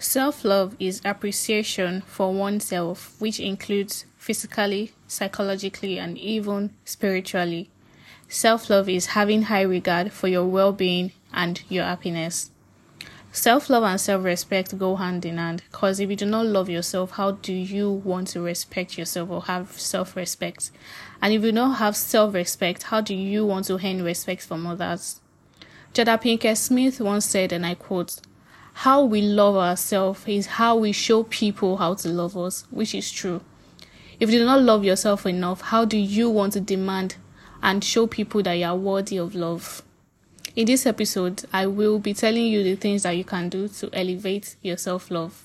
Self love is appreciation for oneself, which includes physically, psychologically, and even spiritually. Self love is having high regard for your well being and your happiness. Self love and self respect go hand in hand because if you do not love yourself, how do you want to respect yourself or have self respect? And if you don't have self respect, how do you want to earn respect from others? Jada Pinkett Smith once said, and I quote, How we love ourselves is how we show people how to love us, which is true. If you do not love yourself enough, how do you want to demand and show people that you are worthy of love? In this episode, I will be telling you the things that you can do to elevate your self love.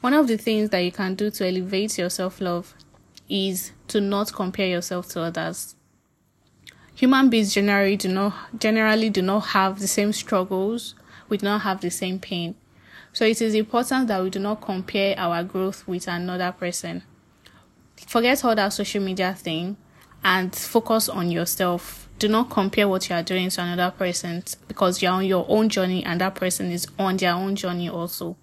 One of the things that you can do to elevate your self love is to not compare yourself to others. Human beings generally do not generally do not have the same struggles, we do not have the same pain. So it is important that we do not compare our growth with another person. Forget all that social media thing and focus on yourself do not compare what you are doing to another person because you're on your own journey and that person is on their own journey also.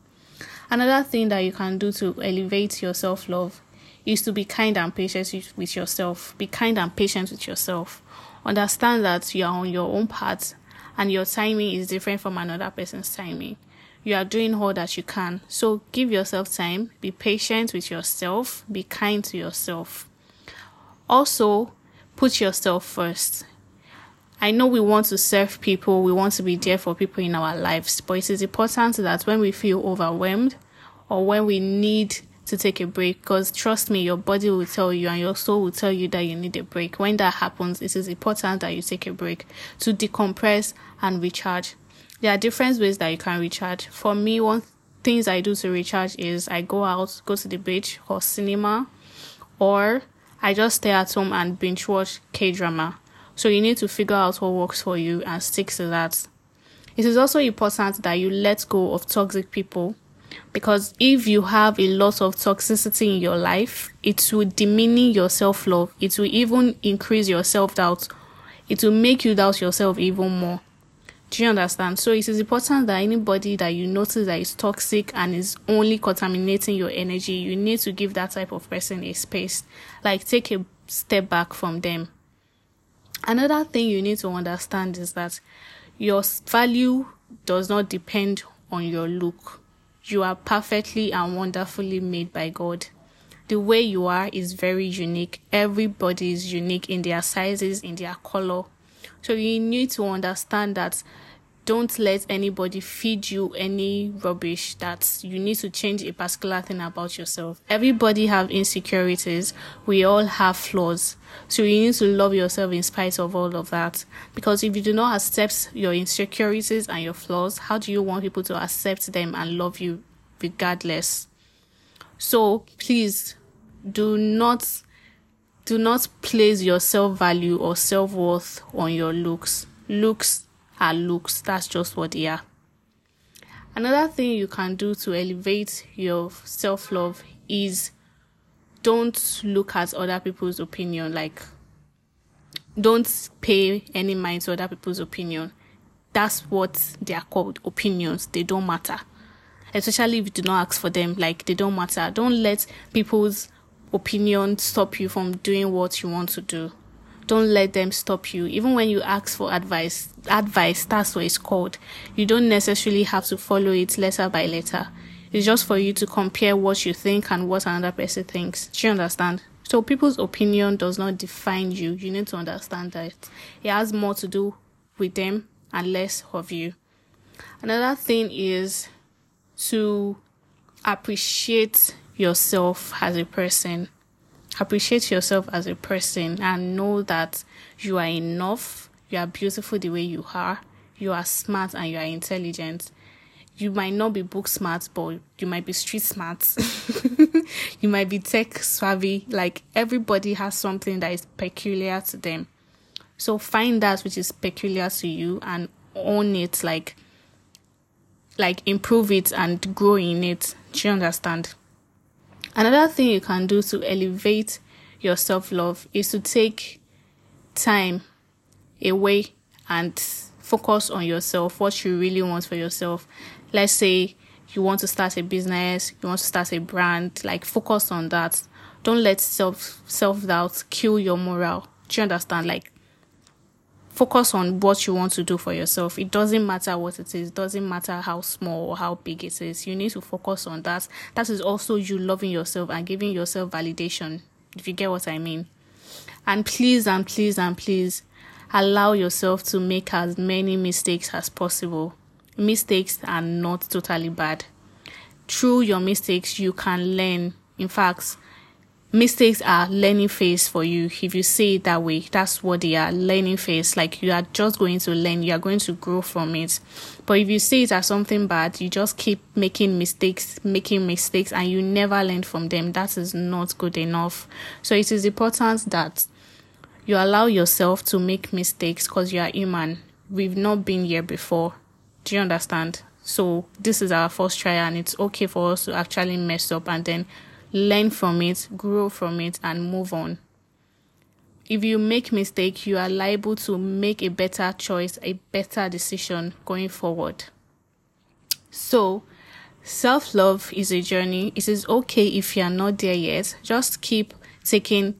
Another thing that you can do to elevate your self love is to be kind and patient with yourself. Be kind and patient with yourself. Understand that you are on your own path and your timing is different from another person's timing. You are doing all that you can. So give yourself time, be patient with yourself, be kind to yourself. Also, put yourself first. I know we want to serve people, we want to be there for people in our lives, but it is important that when we feel overwhelmed or when we need to take a break, because trust me, your body will tell you and your soul will tell you that you need a break. When that happens, it is important that you take a break to decompress and recharge. There are different ways that you can recharge. For me, one things I do to recharge is I go out, go to the beach or cinema, or I just stay at home and binge watch K drama so you need to figure out what works for you and stick to that. It is also important that you let go of toxic people because if you have a lot of toxicity in your life, it will diminish your self love. It will even increase your self doubt. It will make you doubt yourself even more. Do you understand? So it is important that anybody that you notice that is toxic and is only contaminating your energy, you need to give that type of person a space. Like take a step back from them. Another thing you need to understand is that your value does not depend on your look. You are perfectly and wonderfully made by God. The way you are is very unique. Everybody is unique in their sizes, in their color. So you need to understand that don't let anybody feed you any rubbish that you need to change a particular thing about yourself. Everybody have insecurities. We all have flaws. So you need to love yourself in spite of all of that. Because if you do not accept your insecurities and your flaws, how do you want people to accept them and love you regardless? So please do not do not place your self value or self worth on your looks. Looks her looks. That's just what they are. Another thing you can do to elevate your self love is don't look at other people's opinion. Like, don't pay any mind to other people's opinion. That's what they are called opinions. They don't matter. Especially if you do not ask for them, like, they don't matter. Don't let people's opinion stop you from doing what you want to do don't let them stop you. Even when you ask for advice, advice, that's what it's called. You don't necessarily have to follow it letter by letter. It's just for you to compare what you think and what another person thinks. Do you understand? So people's opinion does not define you. You need to understand that it has more to do with them and less of you. Another thing is to appreciate yourself as a person appreciate yourself as a person and know that you are enough, you are beautiful the way you are, you are smart and you are intelligent. You might not be book smart, but you might be street smart. you might be tech savvy. Like everybody has something that is peculiar to them. So find that which is peculiar to you and own it like like improve it and grow in it. Do you understand? Another thing you can do to elevate your self love is to take time away and focus on yourself, what you really want for yourself. Let's say you want to start a business, you want to start a brand, like focus on that. Don't let self self doubt kill your morale. Do you understand? Like focus on what you want to do for yourself. It doesn't matter what it is, it doesn't matter how small or how big it is. You need to focus on that. That is also you loving yourself and giving yourself validation, if you get what I mean. And please and please and please allow yourself to make as many mistakes as possible. Mistakes are not totally bad. Through your mistakes, you can learn. In fact, mistakes are learning phase for you. If you see it that way that's what they are learning phase. Like you are just going to learn you are going to grow from it. But if you see it as something bad you just keep making mistakes making mistakes and you never learn from them. That is not good enough. So it is important that you allow yourself to make mistakes because you are human. We've not been here before. Do you understand? So this is our first try and it's okay for us to actually mess up and then learn from it, grow from it, and move on. If you make mistake, you are liable to make a better choice, a better decision going forward. So, self love is a journey. It is okay if you are not there yet. Just keep taking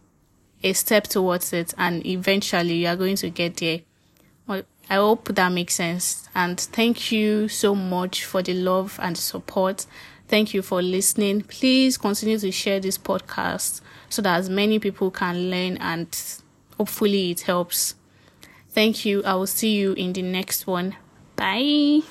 a step towards it, and eventually you are going to get there. Well, I hope that makes sense. And thank you so much for the love and support. Thank you for listening. Please continue to share this podcast so that as many people can learn and hopefully it helps. Thank you. I will see you in the next one. Bye.